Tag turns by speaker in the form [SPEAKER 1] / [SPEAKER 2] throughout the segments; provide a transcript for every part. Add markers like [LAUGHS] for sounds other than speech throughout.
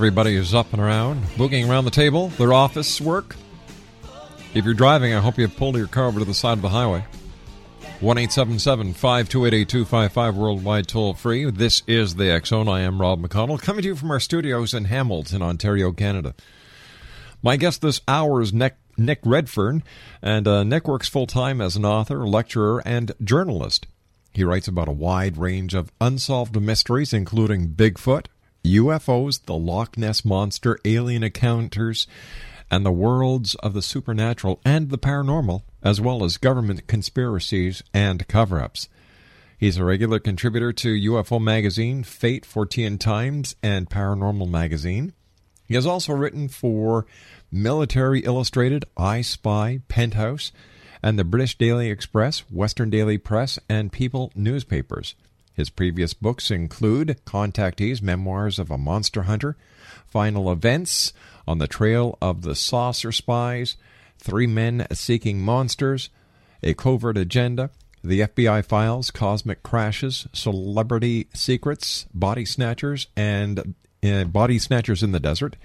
[SPEAKER 1] Everybody is up and around, boogieing around the table, their office work. If you're driving, I hope you pulled your car over to the side of the highway. 1 528 8255 worldwide toll free. This is the Zone. I am Rob McConnell, coming to you from our studios in Hamilton, Ontario, Canada. My guest this hour is Nick, Nick Redfern, and uh, Nick works full time as an author, lecturer, and journalist. He writes about a wide range of unsolved mysteries, including Bigfoot, UFOs, the Loch Ness Monster, alien encounters, and the worlds of the supernatural and the paranormal, as well as government conspiracies and cover ups. He's a regular contributor to UFO Magazine, Fate, Fortean Times, and Paranormal Magazine. He has also written for Military Illustrated, Eye Spy, Penthouse, and the British Daily Express, Western Daily Press, and People newspapers. His previous books include Contactees, Memoirs of a Monster Hunter, Final Events, On the Trail of the Saucer Spies, Three Men Seeking Monsters, A Covert Agenda, The FBI Files, Cosmic Crashes, Celebrity Secrets, Body Snatchers, and uh, Body Snatchers in the Desert,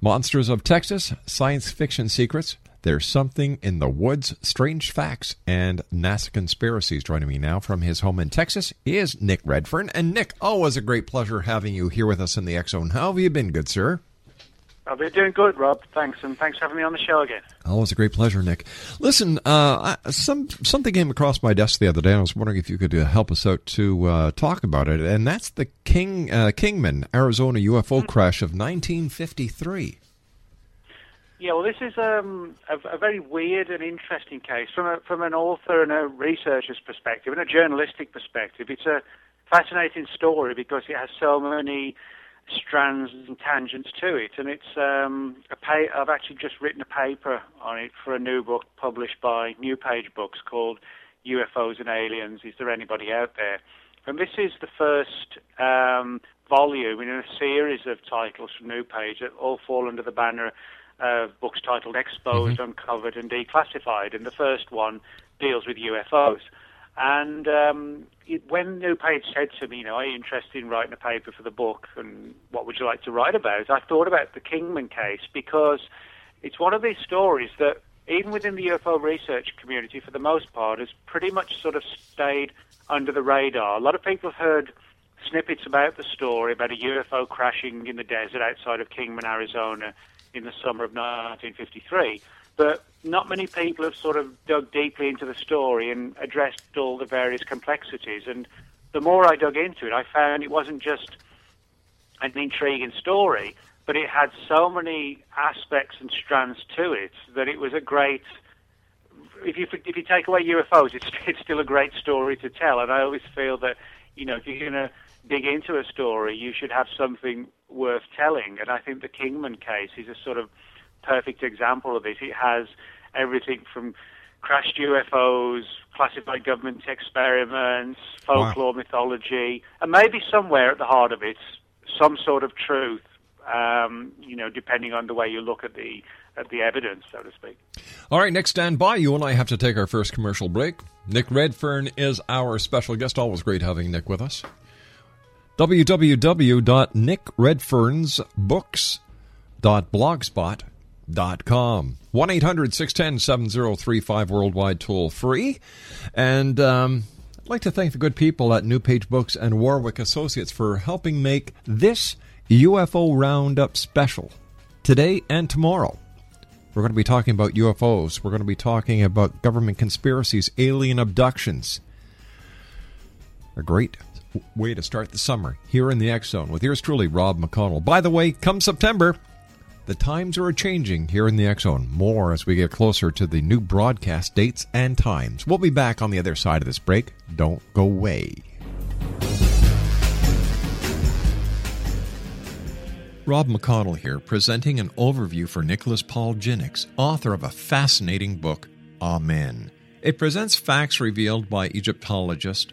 [SPEAKER 1] Monsters of Texas, Science Fiction Secrets, There's Something in the Woods, Strange Facts, and NASA Conspiracies. Joining me now from his home in Texas is Nick Redfern. And Nick, always a great pleasure having you here with us in the X Zone. How have you been, good sir?
[SPEAKER 2] I've been doing good, Rob. Thanks, and thanks for having me on the show again.
[SPEAKER 1] Always a great pleasure, Nick. Listen, uh, I- some something came across my desk the other day. and I was wondering if you could uh, help us out to uh, talk about it, and that's the King uh, Kingman, Arizona UFO crash of 1953.
[SPEAKER 2] Yeah, well, this is um, a, a very weird and interesting case from a, from an author and a researcher's perspective and a journalistic perspective. It's a fascinating story because it has so many strands and tangents to it, and it's um, a pay. I've actually just written a paper on it for a new book published by New Page Books called "UFOs and Aliens." Is there anybody out there? And this is the first um, volume in a series of titles from New Page that all fall under the banner of books titled Exposed, Uncovered, and Declassified. And the first one deals with UFOs. And um, it, when New Page said to me, you know, are you interested in writing a paper for the book and what would you like to write about? I thought about the Kingman case because it's one of these stories that even within the UFO research community, for the most part, has pretty much sort of stayed under the radar. A lot of people have heard snippets about the story about a UFO crashing in the desert outside of Kingman, Arizona in the summer of 1953. But not many people have sort of dug deeply into the story and addressed all the various complexities. And the more I dug into it, I found it wasn't just an intriguing story, but it had so many aspects and strands to it that it was a great. If you if you take away UFOs, it's [LAUGHS] it's still a great story to tell. And I always feel that you know if you're going to dig into a story, you should have something worth telling. And I think the Kingman case is a sort of perfect example of this. It has everything from crashed UFOs, classified government experiments, folklore, mythology, and maybe somewhere at the heart of it, some sort of truth. Um, you know, depending on the way you look at the at the evidence, so to speak.
[SPEAKER 1] All right, Nick, stand by. You and I have to take our first commercial break. Nick Redfern is our special guest. Always great having Nick with us. www.nickredfernsbooks.blogspot.com. 1 800 610 7035 worldwide toll free. And um, I'd like to thank the good people at New Page Books and Warwick Associates for helping make this UFO Roundup special today and tomorrow. We're going to be talking about UFOs. We're going to be talking about government conspiracies, alien abductions. A great way to start the summer here in the X Zone with yours truly, Rob McConnell. By the way, come September, the times are changing here in the X Zone. More as we get closer to the new broadcast dates and times. We'll be back on the other side of this break. Don't go away. Rob McConnell here, presenting an overview for Nicholas Paul Jennings, author of a fascinating book, Amen. It presents facts revealed by Egyptologists,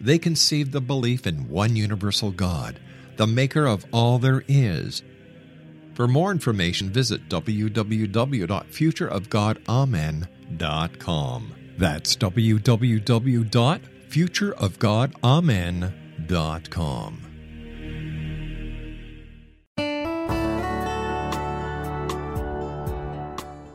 [SPEAKER 1] they conceived the belief in one universal God, the maker of all there is. For more information, visit www.futureofgodamen.com. That's www.futureofgodamen.com.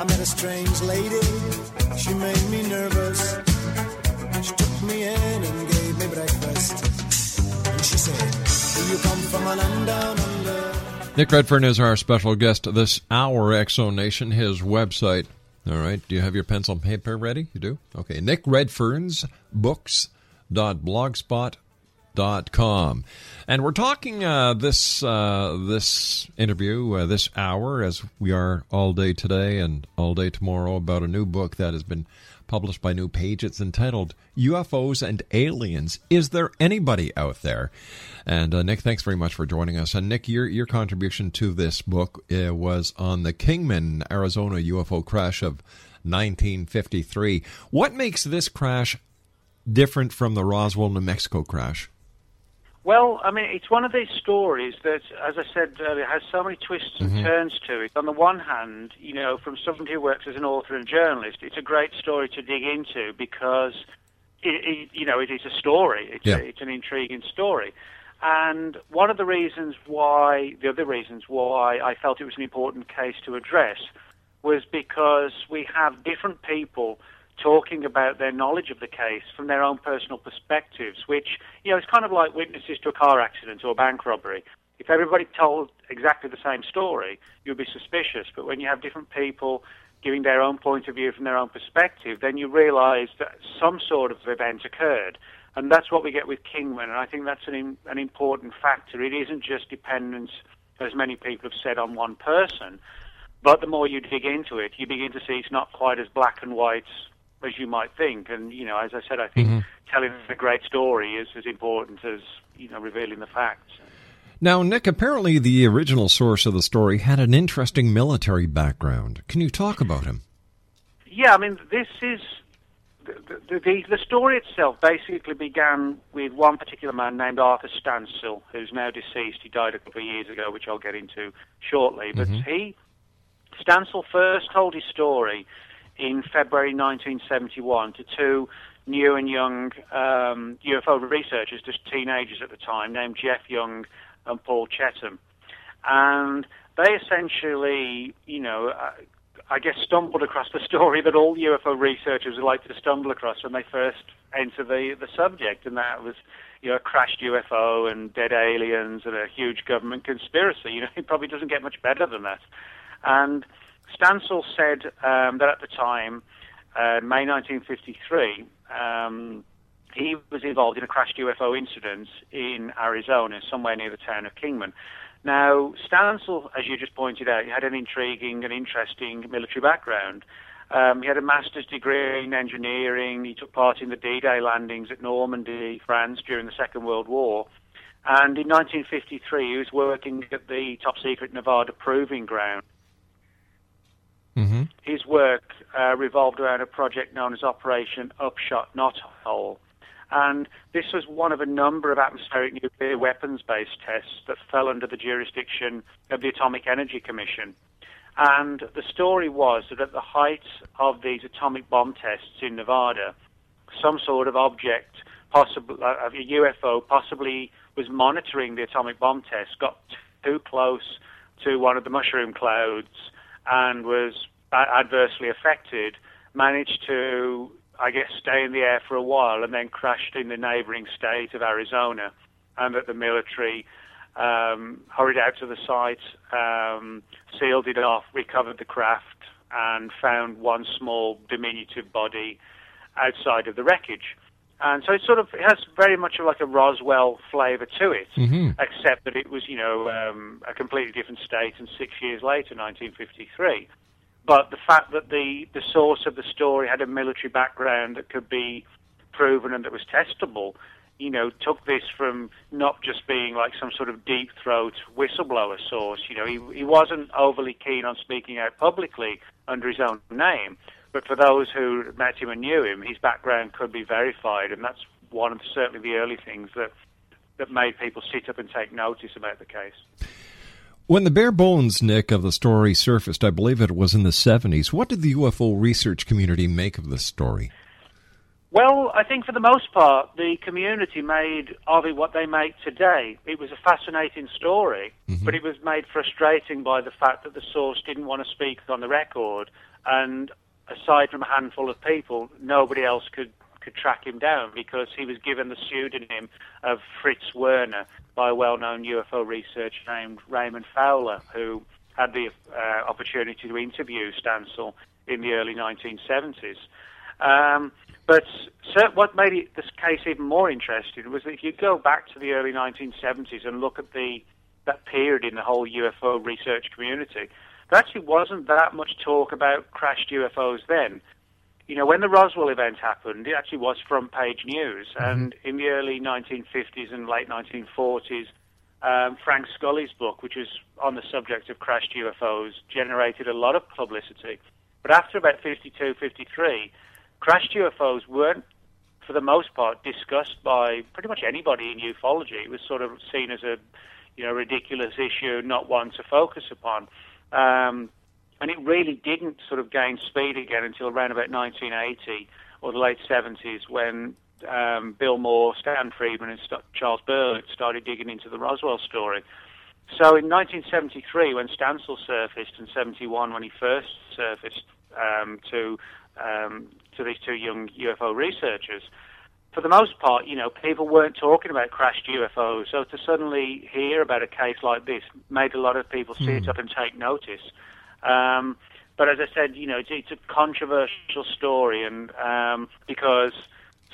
[SPEAKER 3] I met a strange lady, she made me nervous. She took me in and gave me breakfast.
[SPEAKER 1] Nick Redfern is our special guest this hour, Exo Nation, his website. All right. Do you have your pencil and paper ready? You do? Okay. Nick Redfern's books.blogspot.com. And we're talking uh, this uh, this interview, uh, this hour, as we are all day today and all day tomorrow, about a new book that has been published by New Page. It's entitled UFOs and Aliens. Is there anybody out there? And uh, Nick, thanks very much for joining us. And Nick, your your contribution to this book uh, was on the Kingman, Arizona UFO crash of 1953. What makes this crash different from the Roswell, New Mexico crash?
[SPEAKER 2] Well, I mean, it's one of these stories that, as I said earlier, has so many twists and mm-hmm. turns to it. On the one hand, you know, from somebody who works as an author and journalist, it's a great story to dig into because, it, it, you know, it is a story. It's,
[SPEAKER 1] Yeah.
[SPEAKER 2] a, it's an intriguing story. And one of the reasons why, the other reasons why I felt it was an important case to address was because we have different people talking about their knowledge of the case from their own personal perspectives, which, you know, it's kind of like witnesses to a car accident or a bank robbery. If everybody told exactly the same story, you'd be suspicious. But when you have different people giving their own point of view from their own perspective, then you realize that some sort of event occurred. And that's what we get with Kingman, and I think that's an, an important factor. It isn't just dependence, as many people have said, on one person, but the more you dig into it, you begin to see it's not quite as black and white as you might think. And, you know, as I said, I think mm-hmm. telling a great story is as important as, you know, revealing the facts.
[SPEAKER 1] Now, Nick, apparently the original source of the story had an interesting military background. Can you talk about him?
[SPEAKER 2] Yeah, I mean, this is the, the, the, the story itself basically began with one particular man named Arthur Stancil, who's now deceased. He died a couple of years ago, which I'll get into shortly. But mm-hmm. he, Stancil, first told his story in February 1971 to two new and young um, UFO researchers, just teenagers at the time, named Jeff Young and Paul Chetam. And they essentially, you know, uh, I guess stumbled across the story that all UFO researchers would like to stumble across when they first enter the, the subject, and that was, you know, a crashed UFO and dead aliens and a huge government conspiracy. You know, it probably doesn't get much better than that. And Stancil said um, that at the time, uh, May 1953, um, he was involved in a crashed UFO incident in Arizona, somewhere near the town of Kingman. Now, Stancil, as you just pointed out, had an intriguing and interesting military background. Um, he had a master's degree in engineering. He took part in the D-Day landings at Normandy, France, during the Second World War. And in 1953, he was working at the top secret Nevada Proving Ground.
[SPEAKER 1] Mm-hmm.
[SPEAKER 2] His work uh, revolved around a project known as Operation Upshot Knothole. And this was one of a number of atmospheric nuclear weapons based tests that fell under the jurisdiction of the Atomic Energy Commission. And the story was that at the height of these atomic bomb tests in Nevada, some sort of object, possibly uh, a UFO, possibly was monitoring the atomic bomb tests, got too close to one of the mushroom clouds, and was adversely affected. Managed to, I guess, stay in the air for a while, and then crashed in the neighboring state of Arizona, and that the military um, hurried out to the site, um, sealed it off, recovered the craft, and found one small diminutive body outside of the wreckage. And so it sort of it has very much of like a Roswell flavour to it,
[SPEAKER 1] Mhm.
[SPEAKER 2] except that it was, you know, um, a completely different state, and six years later, 1953. But the fact that the, the source of the story had a military background that could be proven and that was testable, you know, took this from not just being like some sort of deep throat whistleblower source. You know, he, he wasn't overly keen on speaking out publicly under his own name. But for those who met him and knew him, his background could be verified, and that's one of certainly the early things that that made people sit up and take notice about the case.
[SPEAKER 1] When the bare bones, Nick, of the story surfaced, I believe it was in the 70s, what did the UFO research community make of this story?
[SPEAKER 2] Well, I think for the most part, the community made of it what they make today. It was a fascinating story, mm-hmm. but it was made frustrating by the fact that the source didn't want to speak on the record, and aside from a handful of people, nobody else could could track him down because he was given the pseudonym of Fritz Werner by a well-known UFO researcher named Raymond Fowler, who had the uh, opportunity to interview Stancil in the early 1970s. Um, but what made this case even more interesting was that if you go back to the early 1970s and look at the that period in the whole UFO research community, there actually wasn't that much talk about crashed UFOs then. You know, when the Roswell event happened, it actually was front page news. And in the early 1950s and late 1940s, um, Frank Scully's book, which was on the subject of crashed UFOs, generated a lot of publicity. But after about 52, 53, crashed UFOs weren't, for the most part, discussed by pretty much anybody in ufology. It was sort of seen as a, you know, ridiculous issue, not one to focus upon. Um, and it really didn't sort of gain speed again until around about 1980 or the late 70s when um, Bill Moore, Stan Friedman, and St- Charles Berlitz started digging into the Roswell story. So in 1973, when Stancil surfaced, and 71 when he first surfaced um, to um, to these two young UFO researchers, for the most part, you know, people weren't talking about crashed UFOs. So to suddenly hear about a case like this made a lot of people sit up and take notice. Um, but as I said, you know, it's, it's a controversial story, and um, because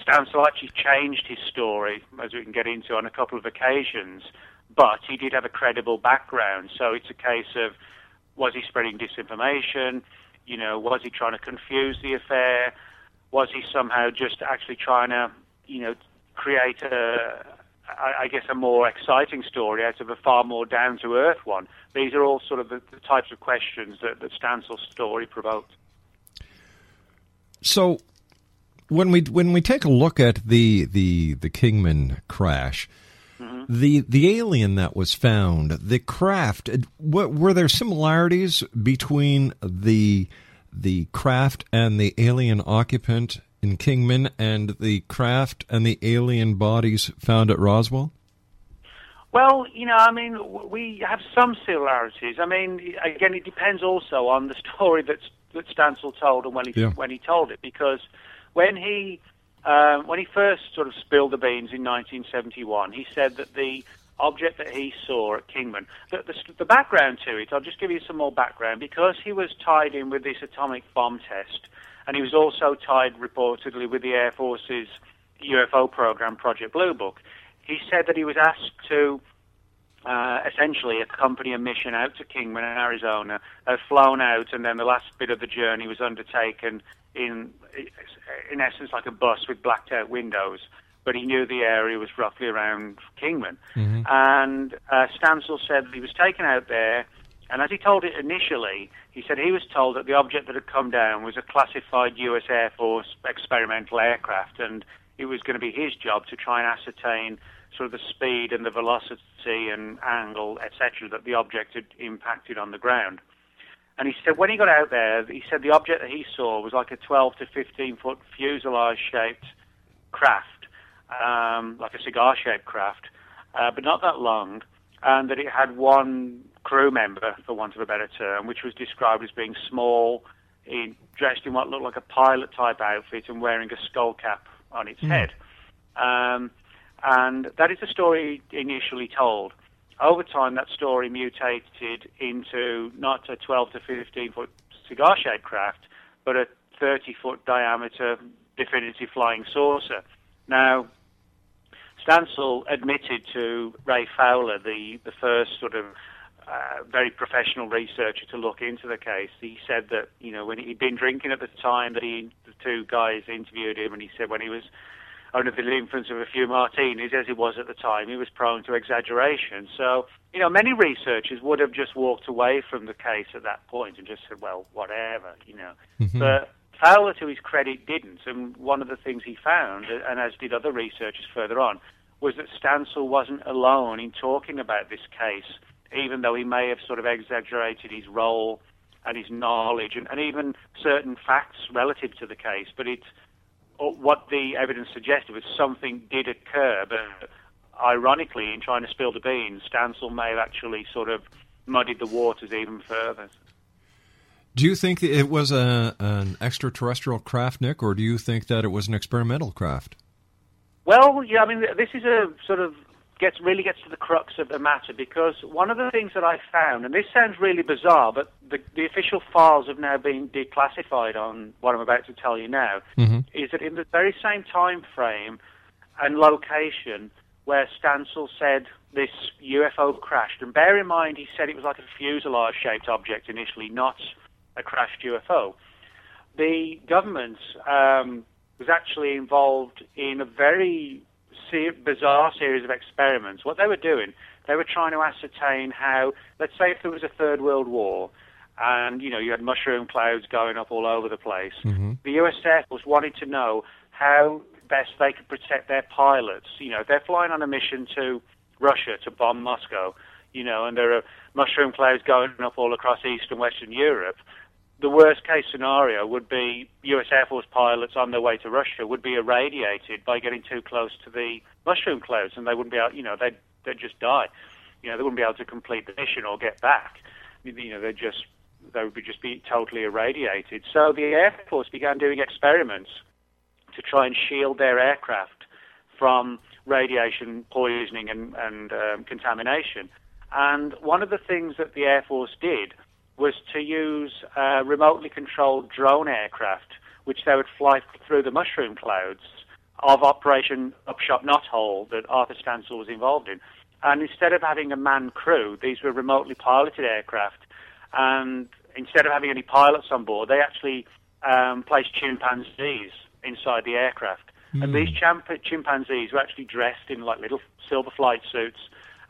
[SPEAKER 2] Stancil actually changed his story, as we can get into, on a couple of occasions. But he did have a credible background, so it's a case of was he spreading disinformation? You know, was he trying to confuse the affair? Was he somehow just actually trying to, you know, create a, I I guess, a more exciting story out of a far more down to earth one? These are all sort of the, the types of questions that, that Stancil's story provoked.
[SPEAKER 1] So when we when we take a look at the the the Kingman crash, the the alien that was found, the craft, uh, what, were there similarities between the the craft and the alien occupant in Kingman and the craft and the alien bodies found at Roswell?
[SPEAKER 2] Well, you know, I mean, we have some similarities. I mean, again, it depends also on the [LAUGHS] story that's, that Stancil told and when he
[SPEAKER 1] Yeah.
[SPEAKER 2] when he told it, because when he um, when he first sort of spilled the beans in 1971, he said that the object that he saw at Kingman, the, the, the background to it, I'll just give you some more background, because he was tied in with this atomic bomb test, and he was also tied reportedly with the Air Force's UFO program, Project Blue Book. He said that he was asked to uh, essentially accompany a mission out to Kingman in Arizona, uh, flown out, and then the last bit of the journey was undertaken in, in essence, like a bus with blacked out windows. But he knew the area was roughly around Kingman. And uh, Stancil said that he was taken out there, and as he told it initially, he said he was told that the object that had come down was a classified U.S. Air Force experimental aircraft, and it was going to be his job to try and ascertain sort of the speed and the velocity and angle, etc., that the object had impacted on the ground. And he said when he got out there, he said the object that he saw was like a 12 to 15 foot fuselage shaped craft, um, like a cigar shaped craft, uh, but not that long, and that it had one crew member, for want of a better term, which was described as being small, in, dressed in what looked like a pilot type outfit and wearing a skull cap on its head. Um, and that is the story initially told. Over time, that story mutated into not a 12 to 15 foot cigar shaped craft, but a 30 foot diameter definitive flying saucer. Now, Stancil admitted to Ray Fowler, the, the first sort of uh, very professional researcher to look into the case. He said that, you know, when he'd been drinking at the time that he, the two guys interviewed him, and he said when he was under the influence of a few martinis, as he was at the time, he was prone to exaggeration. So, you know, many researchers would have just walked away from the case at that point and just said, well, whatever, you know. But Fowler, to his credit, didn't. And one of the things he found, and as did other researchers further on, was that Stancil wasn't alone in talking about this case, even though he may have sort of exaggerated his role and his knowledge and, and even certain facts relative to the case. But it, or uh, what the evidence suggested was something did occur, but ironically, in trying to spill the beans, Stancil may have actually sort of muddied the waters even further.
[SPEAKER 1] Do you think it was a an extraterrestrial craft, Nick, or do you think that it was an experimental craft?
[SPEAKER 2] Well, yeah, I mean, this is a sort of gets really gets to the crux of the matter because one of the things that I found, and this sounds really bizarre, but the, the official files have now been declassified on what I'm about to tell you now, is that in the very same time frame and location where Stancil said this UFO crashed, and bear in mind he said it was like a fuselage-shaped object initially, not a crashed UFO. The government um, was actually involved in a very se- bizarre series of experiments. What they were doing, they were trying to ascertain how, let's say, if there was a third world war, and you know you had mushroom clouds going up all over the place, mm-hmm. the U.S. Air Force wanted to know how best they could protect their pilots. You know, if they're flying on a mission to Russia to bomb Moscow, you know, and there are mushroom clouds going up all across East and Western Europe. The worst case scenario would be U.S. Air Force pilots on their way to Russia would be irradiated by getting too close to the mushroom clouds, and they wouldn't be able, you know, they'd they'd just die. You know, they wouldn't be able to complete the mission or get back. You know, they'd just they would be just be totally irradiated. So the Air Force began doing experiments to try and shield their aircraft from radiation poisoning and, and um, contamination. And one of the things that the Air Force did was to use uh, remotely controlled drone aircraft, which they would fly through the mushroom clouds of Operation Upshot Knothole that Arthur Stancil was involved in. And instead of having a manned crew, these were remotely piloted aircraft. And instead of having any pilots on board, they actually um, placed chimpanzees inside the aircraft. And these champ- chimpanzees were actually dressed in like little silver flight suits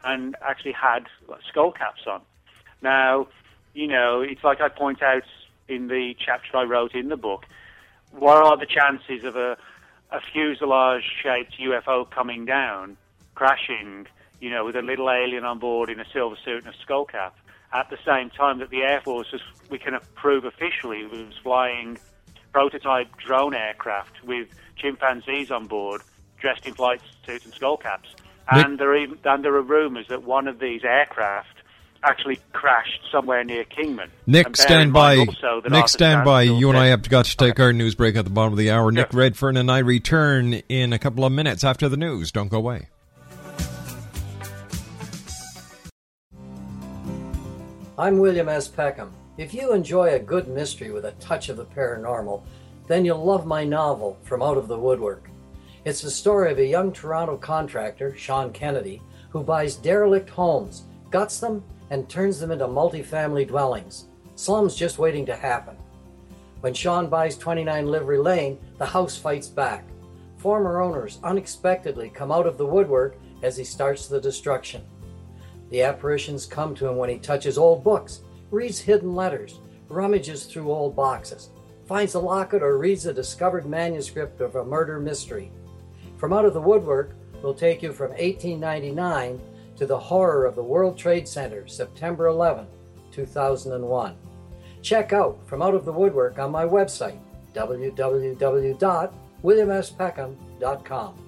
[SPEAKER 2] and actually had like, skull caps on. Now, you know, it's like I point out in the chapter I wrote in the book. What are the chances of a, a fuselage-shaped UFO coming down, crashing, you know, with a little alien on board in a silver suit and a skull cap? At the same time that the Air Force, was, we can prove officially, was flying prototype drone aircraft with chimpanzees on board, dressed in flight suits and skull caps. And there, even, and there are rumours that one of these aircraft actually crashed somewhere near Kingman.
[SPEAKER 1] Nick, stand by.
[SPEAKER 2] mind also that
[SPEAKER 1] Nick, stand by. You and I have got to take our news break at the bottom of the hour. Nick Redfern and I return in a couple of minutes after the news. Don't go away.
[SPEAKER 4] I'm William S. Peckham. If you enjoy a good mystery with a touch of the paranormal, then you'll love my novel, From Out of the Woodwork. It's the story of a young Toronto contractor, Sean Kennedy, who buys derelict homes, guts them, and turns them into multifamily dwellings. Slums just waiting to happen. When Sean buys 29 Livery Lane, the house fights back. Former owners unexpectedly come out of the woodwork as he starts the destruction. The apparitions come to him when he touches old books, reads hidden letters, rummages through old boxes, finds a locket, or reads a discovered manuscript of a murder mystery. From Out of the Woodwork will take you from 1899 to the horror of the World Trade Center, September 11, 2001. Check out From Out of the Woodwork on my website, www.williamspeckham.com.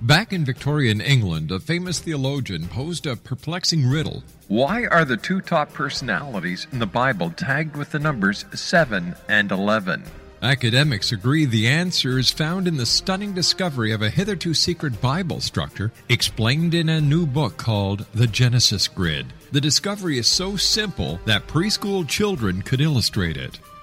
[SPEAKER 1] Back in Victorian England, a famous theologian posed a perplexing riddle. Why are the two top personalities in the Bible tagged with the numbers 7 and 11? Academics agree the answer is found in the stunning discovery of a hitherto secret Bible structure explained in a new book called The Genesis Grid. The discovery is so simple that preschool children could illustrate it.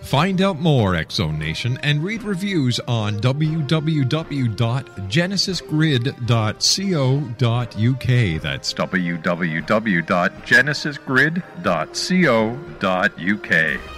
[SPEAKER 1] Find out more, X Nation, and read reviews on www.genesisgrid.co.uk. That's www.genesisgrid.co.uk.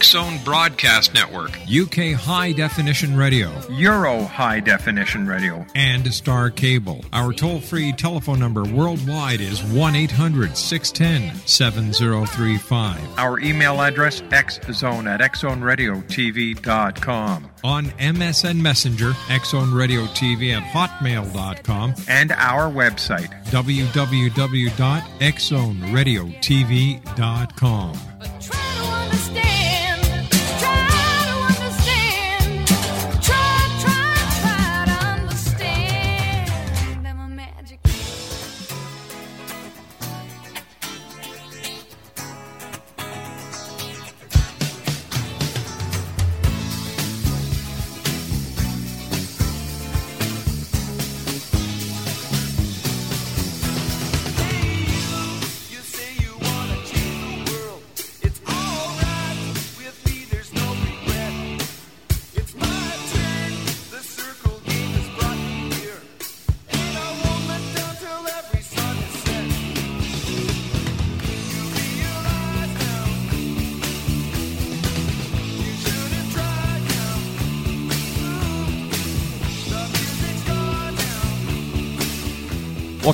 [SPEAKER 1] X Zone Broadcast Network, UK High Definition Radio, Euro High Definition Radio, and Star Cable. Our toll free telephone number worldwide is 1 800 610 7035. Our email address, xzone at xzoneradiotv.com. On MSN Messenger, Xzone Radio TV at hotmail.com, and our website, www.xzoneradiotv.com.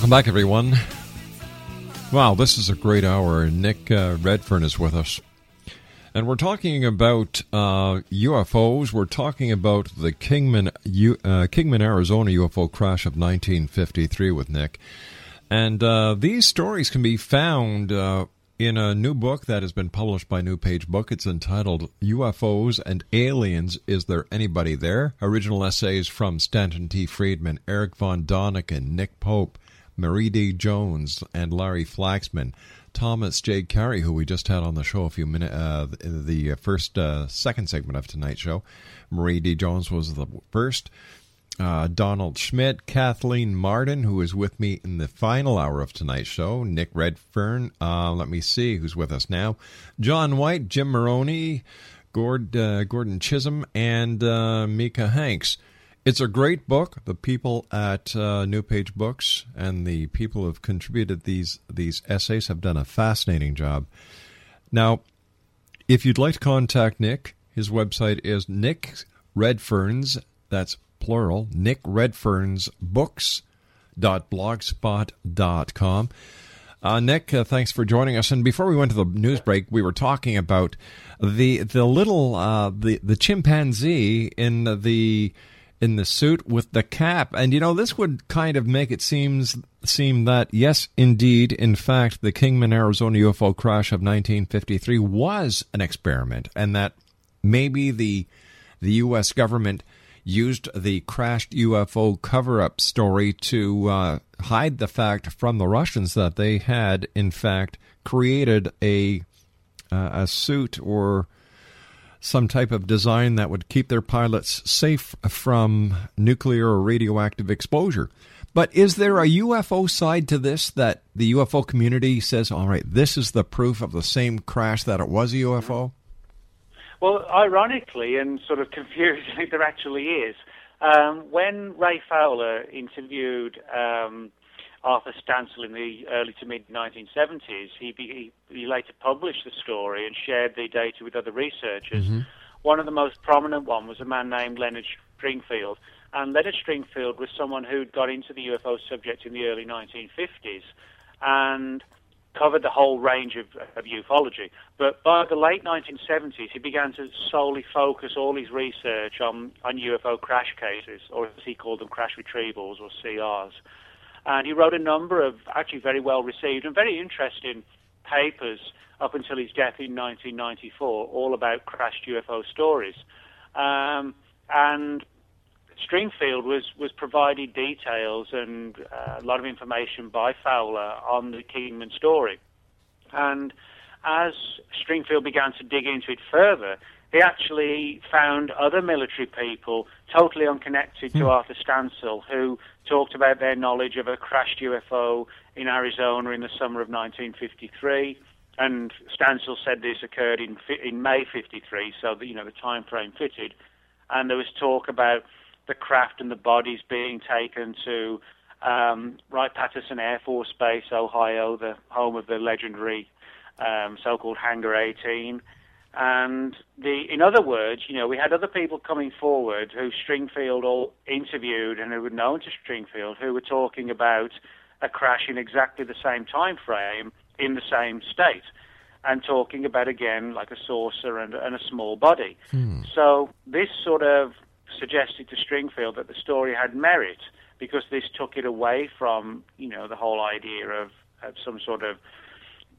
[SPEAKER 1] Welcome back, everyone. Wow, this is a great hour. Nick uh, Redfern is with us. And we're talking about uh, UFOs. We're talking about the Kingman, uh, Kingman, Arizona UFO crash of 1953 with Nick. And uh, these stories can be found uh, in a new book that has been published by New Page Book. It's entitled UFOs and Aliens Is There Anybody There? Original essays from Stanton T. Friedman, Erich von Däniken, and Nick Pope, Marie D. Jones, and Larry Flaxman. Thomas J. Carey, who we just had on the show a few minutes, uh, the first, uh, second segment of tonight's show. Marie D. Jones was the first. Uh, Donald Schmitt, Kathleen Marden, who is with me in the final hour of tonight's show, Nick Redfern, uh, let me see who's with us now, John White, Jim Maroney, Gord, uh, Gordon Chisholm, and uh, Micah Hanks. It's a great book. The people at uh, New Page Books and the people who have contributed these these essays have done a fascinating job. Now, if you'd like to contact Nick, his website is Nick Redferns. That's plural. Nick Redferns Books. Uh, Nick, uh, thanks for joining us. And before we went to the news break, we were talking about the the little uh, the the chimpanzee in the in the suit with the cap, and you know this would kind of make it seems seem that yes, indeed, in fact, the Kingman, Arizona UFO crash of 1953 was an experiment, and that maybe the the U.S. government used the crashed UFO cover up story to uh, hide the fact from the Russians that they had, in fact, created a, uh, a suit or some type of design that would keep their pilots safe from nuclear or radioactive exposure. But is there a UFO side to this that the UFO community says, all right, this is the proof of the same crash that it was a UFO?
[SPEAKER 2] Well, ironically and sort of [LAUGHS] confusingly, there actually is. Um, when Ray Fowler interviewed um, Arthur Stancil in the early to mid 1970s, he, he, he, later published the story and shared the data with other researchers. Mm-hmm. One of the most prominent one was a man named Leonard Stringfield. And Leonard Stringfield was someone who'd got into the UFO subject in the early 1950s. And covered the whole range of, of ufology. But by the late 1970s, he began to solely focus all his research on, on UFO crash cases, or as he called them, crash retrievals or CRs. And he wrote a number of actually very well received and very interesting papers up until his death in 1994, all about crashed UFO stories. Um, and Stringfield was, was provided details and uh, a lot of information by Fowler on the Kingman story. And as Stringfield began to dig into it further, he actually found other military people totally unconnected to Arthur Stancil who talked about their knowledge of a crashed UFO in Arizona in the summer of 1953. And Stancil said this occurred in in May 53, so the, you know the time frame fitted. And there was talk about the craft and the bodies being taken to um, Wright Patterson Air Force Base, Ohio, the home of the legendary um, so-called Hangar 18. And the, in other words, you know, we had other people coming forward who Stringfield all interviewed and who were known to Stringfield, who were talking about a crash in exactly the same time frame in the same state, and talking about again like a saucer and, and a small body.
[SPEAKER 1] Hmm.
[SPEAKER 2] So this sort of suggested to Stringfield that the story had merit because this took it away from, you know, the whole idea of, of some sort of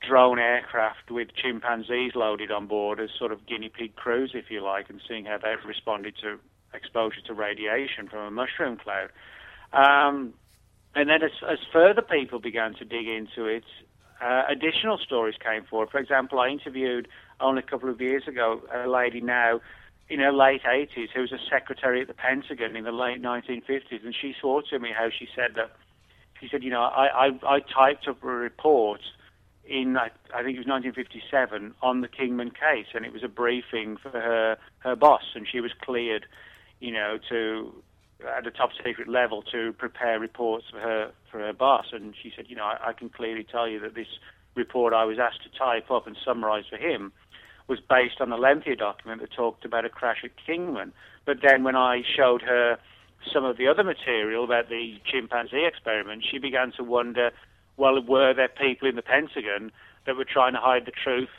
[SPEAKER 2] drone aircraft with chimpanzees loaded on board as sort of guinea pig crews, if you like, and seeing how they've responded to exposure to radiation from a mushroom cloud. Um, and then as, as further people began to dig into it, uh, additional stories came forward. For example, I interviewed only a couple of years ago a lady now in her late 80s who was a secretary at the Pentagon in the late 1950s, and she swore to me how she said that, she said, you know, I, I, I typed up a report in, I, I think it was 1957, on the Kingman case, and it was a briefing for her, her boss, and she was cleared, you know, to, at a top secret level to prepare reports for her, for her boss, and she said, you know, I, I can clearly tell you that this report I was asked to type up and summarize for him was based on a lengthier document that talked about a crash at Kingman. But then when I showed her some of the other material about the chimpanzee experiment, she began to wonder, well, were there people in the Pentagon that were trying to hide the truth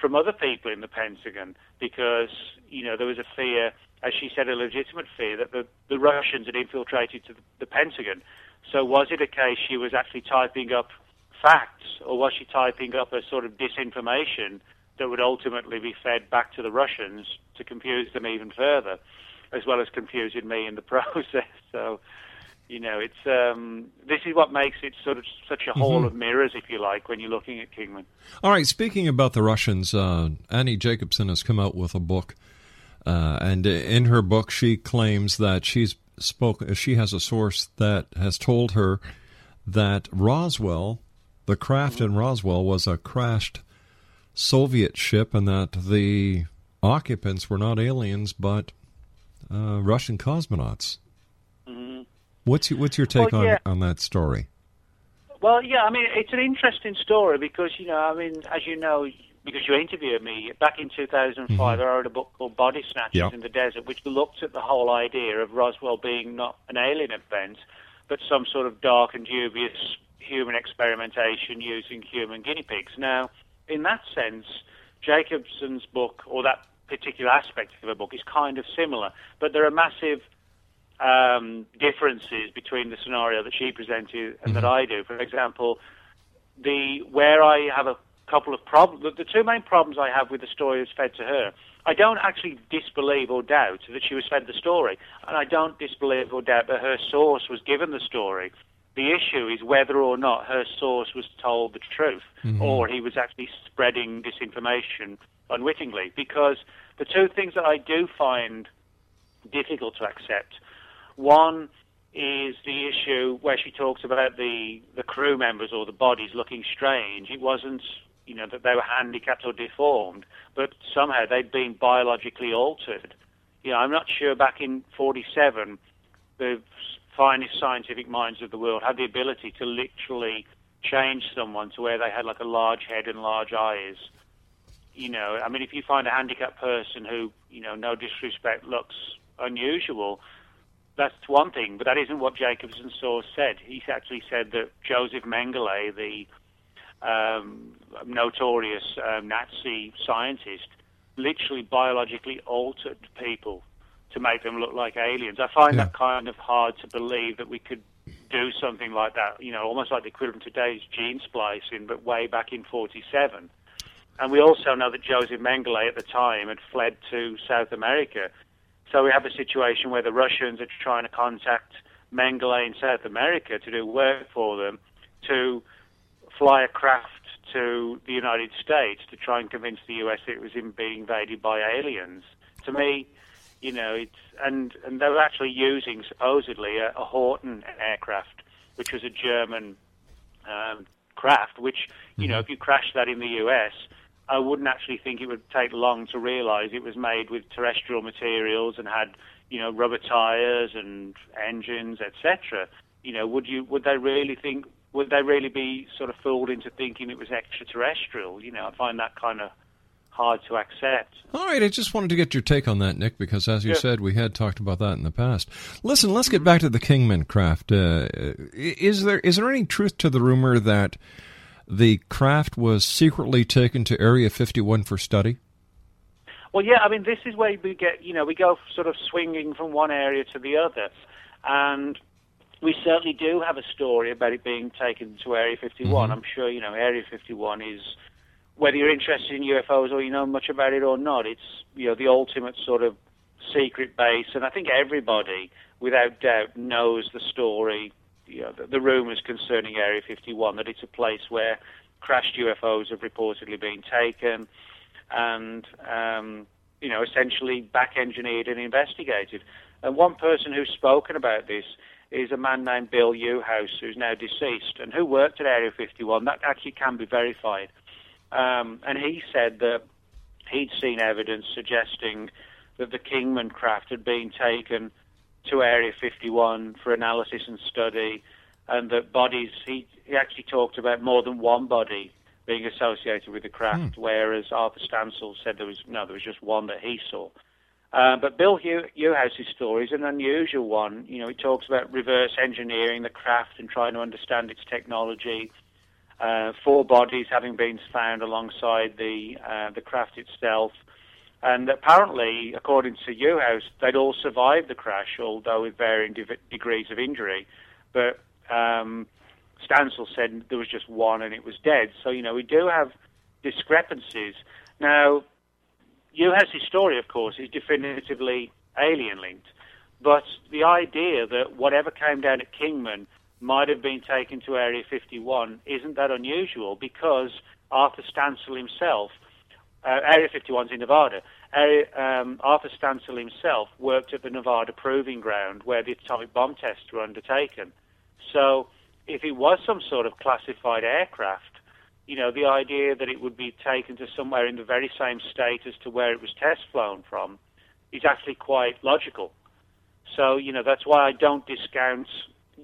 [SPEAKER 2] from other people in the Pentagon? Because, you know, there was a fear, as she said, a legitimate fear that the, the Russians had infiltrated to the, the Pentagon. So was it a case she was actually typing up facts, or was she typing up a sort of disinformation that would ultimately be fed back to the Russians to confuse them even further, as well as confusing me in the [LAUGHS] process? So, you know, it's um, this is what makes it sort of such a hall of mirrors, if you like, when you're looking at Kingman.
[SPEAKER 1] All right, speaking about the Russians, uh, Annie Jacobson has come out with a book, uh, and in her book, she claims that she's spoke. She has a source that has told her that Roswell, the craft in Roswell, was a crashed Soviet ship, and that the occupants were not aliens but uh, Russian cosmonauts. What's your, what's your take
[SPEAKER 2] Well, yeah.
[SPEAKER 1] on on that story?
[SPEAKER 2] Well, yeah, I mean, it's an interesting story because, you know, I mean, as you know, because you interviewed me, back in 2005, mm-hmm. I wrote a book called Body Snatchers
[SPEAKER 1] Yeah.
[SPEAKER 2] in the Desert, which looked at the whole idea of Roswell being not an alien event, but some sort of dark and dubious human experimentation using human guinea pigs. Now, in that sense, Jacobson's book, or that particular aspect of a book, is kind of similar, but there are massive um, differences between the scenario that she presented and that I do. For example, the where I have a couple of problems. The, the two main problems I have with the story is fed to her. I don't actually disbelieve or doubt that she was fed the story, and I don't disbelieve or doubt that her source was given the story. The issue is whether or not her source was told the truth, or he was actually spreading disinformation unwittingly. Because the two things that I do find difficult to accept one is the issue where she talks about the, the crew members or the bodies looking strange. It wasn't, you know, that they were handicapped or deformed, but somehow they'd been biologically altered. You know, I'm not sure back in 47 the finest scientific minds of the world had the ability to literally change someone to where they had like a large head and large eyes. You know, I mean, if you find a handicapped person who, you know, no disrespect, looks unusual, that's one thing, but that isn't what Jacobson's source said. He actually said that Joseph Mengele, the um, notorious um, Nazi scientist, literally biologically altered people to make them look like aliens. I find
[SPEAKER 1] Yeah.
[SPEAKER 2] that kind of hard to believe that we could do something like that, you know, almost like the equivalent of today's gene splicing, but way back in 47. And we also know that Joseph Mengele at the time had fled to South America. So we have a situation where the Russians are trying to contact Mengele in South America to do work for them, to fly a craft to the United States to try and convince the US it was in being invaded by aliens. To me, you know, it's and and they were actually using supposedly a, a Horten aircraft, which was a German um, craft. Which you know, if you crash that in the US, I wouldn't actually think it would take long to realise it was made with terrestrial materials and had you know rubber tires and engines, etc. You know, would you would they really think? Would they really be sort of fooled into thinking it was extraterrestrial? You know, I find that kind of hard to accept.
[SPEAKER 1] All right, I just wanted to get your take on that, Nick, because as you
[SPEAKER 2] Yeah.
[SPEAKER 1] said, we had talked about that in the past. Listen, let's get back to the Kingman craft. Uh, is there is there any truth to the rumor that the craft was secretly taken to Area 51 for study?
[SPEAKER 2] Well, yeah, I mean, this is where we get, you know, we go sort of swinging from one area to the other. And we certainly do have a story about it being taken to Area 51. Mm-hmm. I'm sure, you know, Area 51 is, whether you're interested in UFOs or you know much about it or not, it's, you know, the ultimate sort of secret base. And I think everybody, without doubt, knows the story, you know, the, the rumors concerning Area 51, that it's a place where crashed UFOs have reportedly been taken and um, you know essentially back engineered and investigated. And one person who's spoken about this is a man named Bill Uhouse, who's now deceased and who worked at Area 51. That actually can be verified. Um, and he said that he'd seen evidence suggesting that the Kingman craft had been taken to Area 51 for analysis and study, and that bodies, he, he actually talked about more than one body being associated with the craft, whereas Arthur Stancil said there was no, there was just one that he saw. Uh, but Bill Hew- Uhouse's story is an unusual one. You know, he talks about reverse engineering the craft and trying to understand its technology. Uh, four bodies having been found alongside the uh, the craft itself, and apparently, according to Uhouse, they'd all survived the crash, although with varying de- degrees of injury. But um, Stancil said there was just one and it was dead. So you know, we do have discrepancies. Now, Uhouse's story, of course, is definitively alien linked. But the idea that whatever came down at Kingman might have been taken to Area 51 isn't that unusual because Arthur Stancil himself, uh, Area 51's in Nevada, um, Arthur Stancil himself worked at the Nevada Proving Ground where the atomic bomb tests were undertaken. So if it was some sort of classified aircraft, you know, the idea that it would be taken to somewhere in the very same state as to where it was test flown from is actually quite logical. So, you know, that's why I don't discount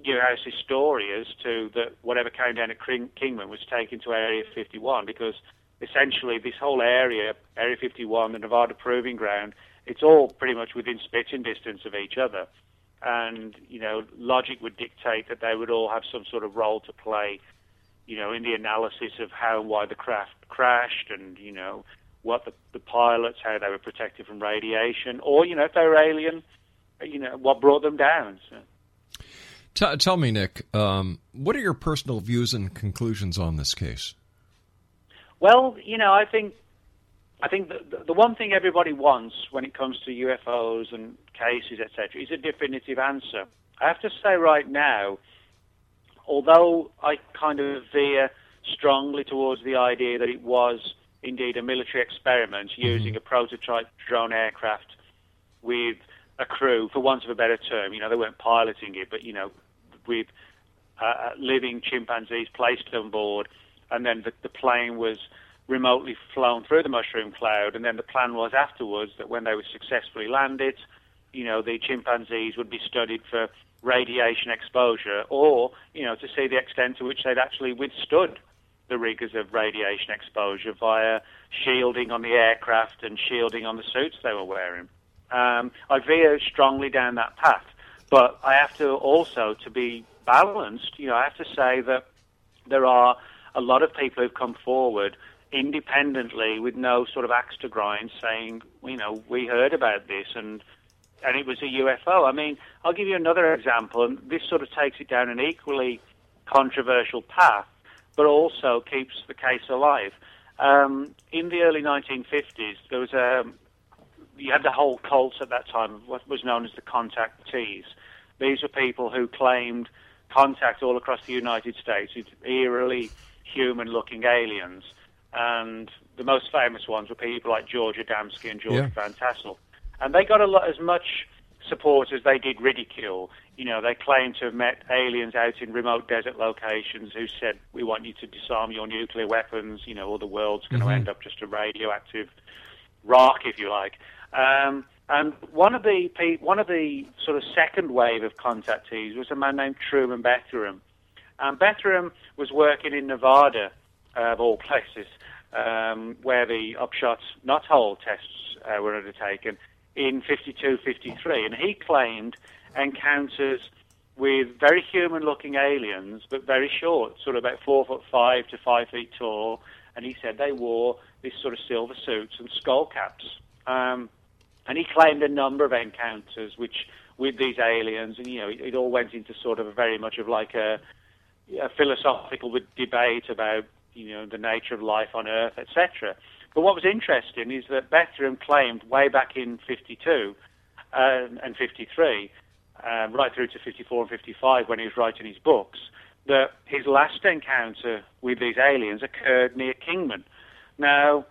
[SPEAKER 2] Uhouse's story as to that whatever came down at Kingman was taken to Area 51 because essentially this whole area, Area 51, the Nevada Proving Ground, it's all pretty much within spitting distance of each other. And, you know, logic would dictate that they would all have some sort of role to play, you know, in the analysis of how and why the craft crashed and, you know, what the, the pilots, how they were protected from radiation, or, you know, if they were alien, you know, what brought them down. So.
[SPEAKER 1] T- tell me, Nick, um, what are your personal views and conclusions on this case?
[SPEAKER 2] Well, you know, I think I think the, the one thing everybody wants when it comes to UFOs and cases, etc., is a definitive answer. I have to say right now, although I kind of veer strongly towards the idea that it was indeed a military experiment using a prototype drone aircraft with a crew, for want of a better term, you know, they weren't piloting it, but, you know, with uh, living chimpanzees placed on board, and then the, the plane was remotely flown through the mushroom cloud, and then the plan was afterwards that when they were successfully landed, you know, the chimpanzees would be studied for radiation exposure, or, you know, to see the extent to which they'd actually withstood the rigors of radiation exposure via shielding on the aircraft and shielding on the suits they were wearing. Um, I veer strongly down that path, but I have to also, to be balanced, you know, I have to say that there are a lot of people who've come forward independently with no sort of axe to grind saying, you know, we heard about this and and it was a UFO. I mean, I'll give you another example, and this sort of takes it down an equally controversial path, but also keeps the case alive. Um, in the early 1950s, there was a you had the whole cult at that time what was known as the contactees. These were people who claimed contact all across the United States with eerily human-looking aliens, and the most famous ones were people like George Adamski and George
[SPEAKER 1] Yeah.
[SPEAKER 2] Van Tassel, and they got a lot as much support as they did ridicule. You know, they claimed to have met aliens out in remote desert locations who said, "We want you to disarm your nuclear weapons," you know, or the world's going to end up just a radioactive rock, if you like. Um, and one of the pe- one of the sort of second wave of contactees was a man named Truman Bethurum. And Bethurum was working in Nevada, uh, of all places, um, where the upshot not hole tests uh, were undertaken in 52, 53. And he claimed encounters with very human-looking aliens, but very short, sort of about four foot five to five feet tall. And he said they wore this sort of silver suits and skull caps. Um, and he claimed a number of encounters which with these aliens, and you know, it, it all went into sort of a very much of like a, a philosophical debate about you know the nature of life on Earth, etc. But what was interesting is that Bethurum claimed way back in 52 uh, and 53, uh, right through to 54 and 55 when he was writing his books, that his last encounter with these aliens occurred near Kingman. Now,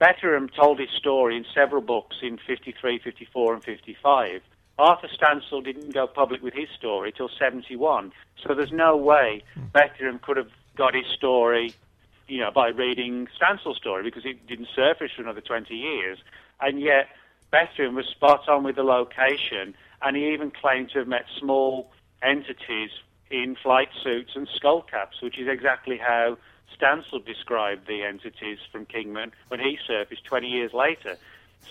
[SPEAKER 2] Bethurum told his story in several books in 53, 54, and 55. Arthur Stancil didn't go public with his story till 71, so there's no way hmm. Bethurum could have got his story, you know, by reading Stancil's story because it didn't surface for another 20 years. And yet, Bethurum was spot on with the location, and he even claimed to have met small entities in flight suits and skull caps, which is exactly how Stansel described the entities from Kingman when he surfaced 20 years later.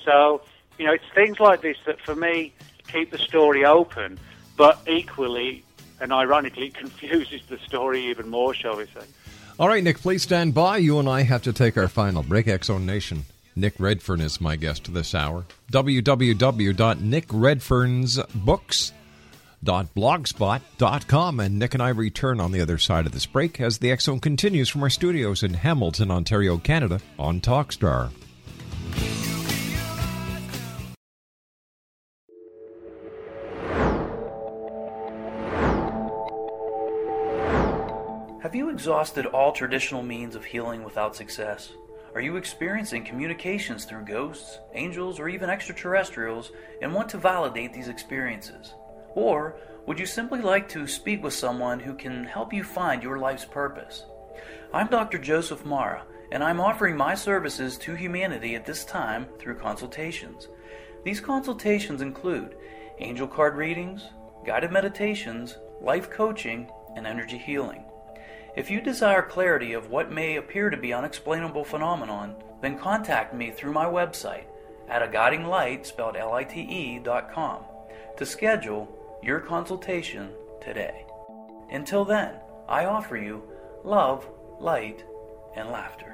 [SPEAKER 2] So you know, it's things like this that for me keep the story open, but equally and ironically [LAUGHS] confuses the story even more, shall we say.
[SPEAKER 1] All right, Nick, please stand by. You and I have to take our final break. X Zone Nation. Nick Redfern is my guest this hour. www.nickredfernsbooks.blogspot.com. And Nick and I return on the other side of this break as the X Zone continues from our studios in Hamilton, Ontario, Canada on Talkstar.
[SPEAKER 5] Have you exhausted all traditional means of healing without success? Are you experiencing communications through ghosts, angels, or even extraterrestrials and want to validate these experiences? Or would you simply like to speak with someone who can help you find your life's purpose? I'm Dr. Joseph Mara, and I'm offering my services to humanity at this time through consultations. These consultations include angel card readings, guided meditations, life coaching, and energy healing. If you desire clarity of what may appear to be unexplainable phenomenon, then contact me through my website at a guiding light spelled L-I-T-E dot com to schedule your consultation today. Until then, I offer you love, light, and laughter.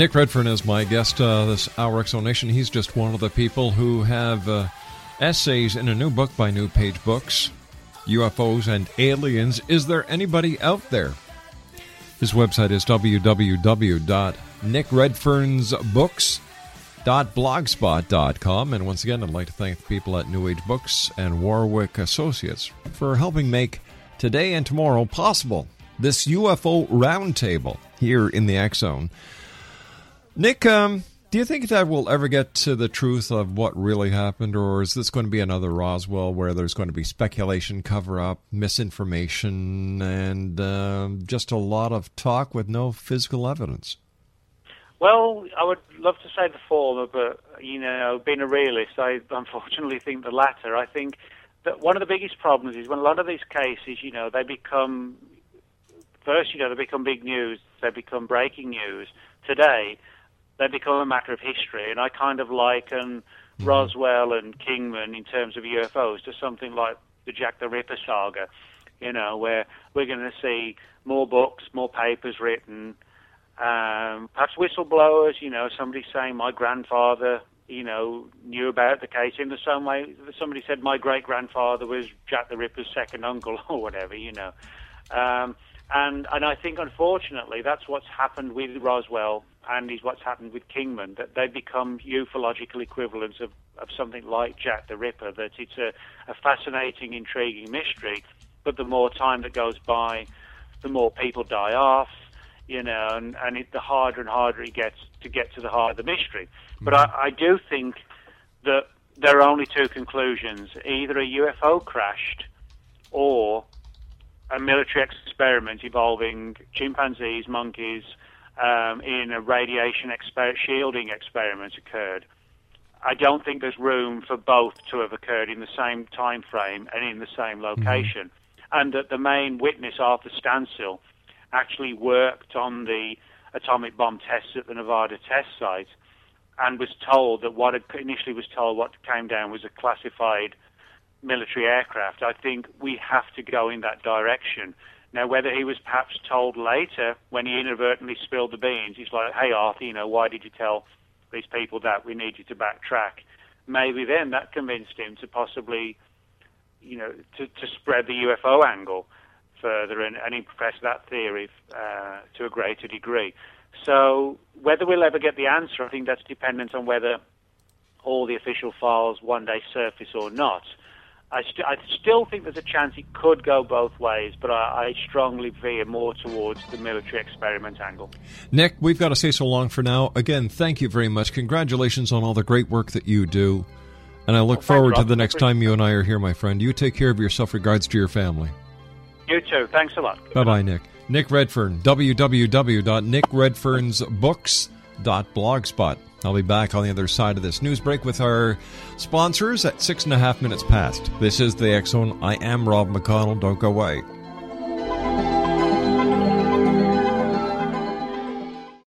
[SPEAKER 1] Nick Redfern is my guest uh, this hour, X Zone Nation. He's just one of the people who have uh, essays in a new book by New Page Books, UFOs and Aliens. Is there anybody out there? His website is www.nickredfernsbooks.blogspot.com. And once again, I'd like to thank the people at New Page Books and Warwick Associates for helping make today and tomorrow possible. This UFO roundtable here in the X Zone. Nick, um, do you think that we'll ever get to the truth of what really happened, or is this going to be another Roswell where there's going to be speculation, cover up, misinformation, and um just a lot of talk with no physical evidence?
[SPEAKER 2] Well, I would love to say the former, but you know, being a realist, I unfortunately think the latter. I think that one of the biggest problems is when a lot of these cases, you know, they become first, you know, they become big news, they become breaking news. Today, they become a matter of history, and I kind of liken Roswell and Kingman in terms of UFOs to something like the Jack the Ripper saga. You know, where we're going to see more books, more papers written, um, perhaps whistleblowers, you know, somebody saying my grandfather, you know, knew about the case in the same way that somebody said my great grandfather was Jack the Ripper's second uncle [LAUGHS] or whatever, you know. Um, and and I think unfortunately that's what's happened with Roswell and is what's happened with Kingman that they become ufological equivalents of, of something like Jack the Ripper. That it's a, a fascinating, intriguing mystery, but the more time that goes by, the more people die off, you know, and, and it, the harder and harder it gets to get to the heart of the mystery. But mm-hmm. I, I do think that there are only two conclusions: either a UFO crashed, or a military experiment involving chimpanzees, monkeys, um, in a radiation exper- shielding experiment occurred. I don't think there's room for both to have occurred in the same time frame and in the same location. And that the main witness, Arthur Stancil, actually worked on the atomic bomb tests at the Nevada test site and was told that what initially was told what came down was a classified military aircraft. I think we have to go in that direction. Now, whether he was perhaps told later when he inadvertently spilled the beans, he's like, hey, Arthur, you know, why did you tell these people that we need you to backtrack? Maybe then that convinced him to possibly, you know, to, to spread the UFO angle further and, and impress that theory uh, to a greater degree. So whether we'll ever get the answer, I think that's dependent on whether all the official files one day surface or not. I, st- I still think there's a chance it could go both ways, but I, I strongly veer more towards the military experiment angle.
[SPEAKER 1] Nick, we've got to say so long for now. Again, thank you very much. Congratulations on all the great work that you do. And I look
[SPEAKER 2] thanks,
[SPEAKER 1] forward to the next time you and I are here, my friend. You take care of yourself. Regards to your family.
[SPEAKER 2] You too. Thanks a lot.
[SPEAKER 1] Bye bye, Nick. Nick Redfern, blogspot. I'll be back on the other side of this news break with our sponsors at six and a half minutes past. This is the X Zone. I am Rob McConnell. Don't go away.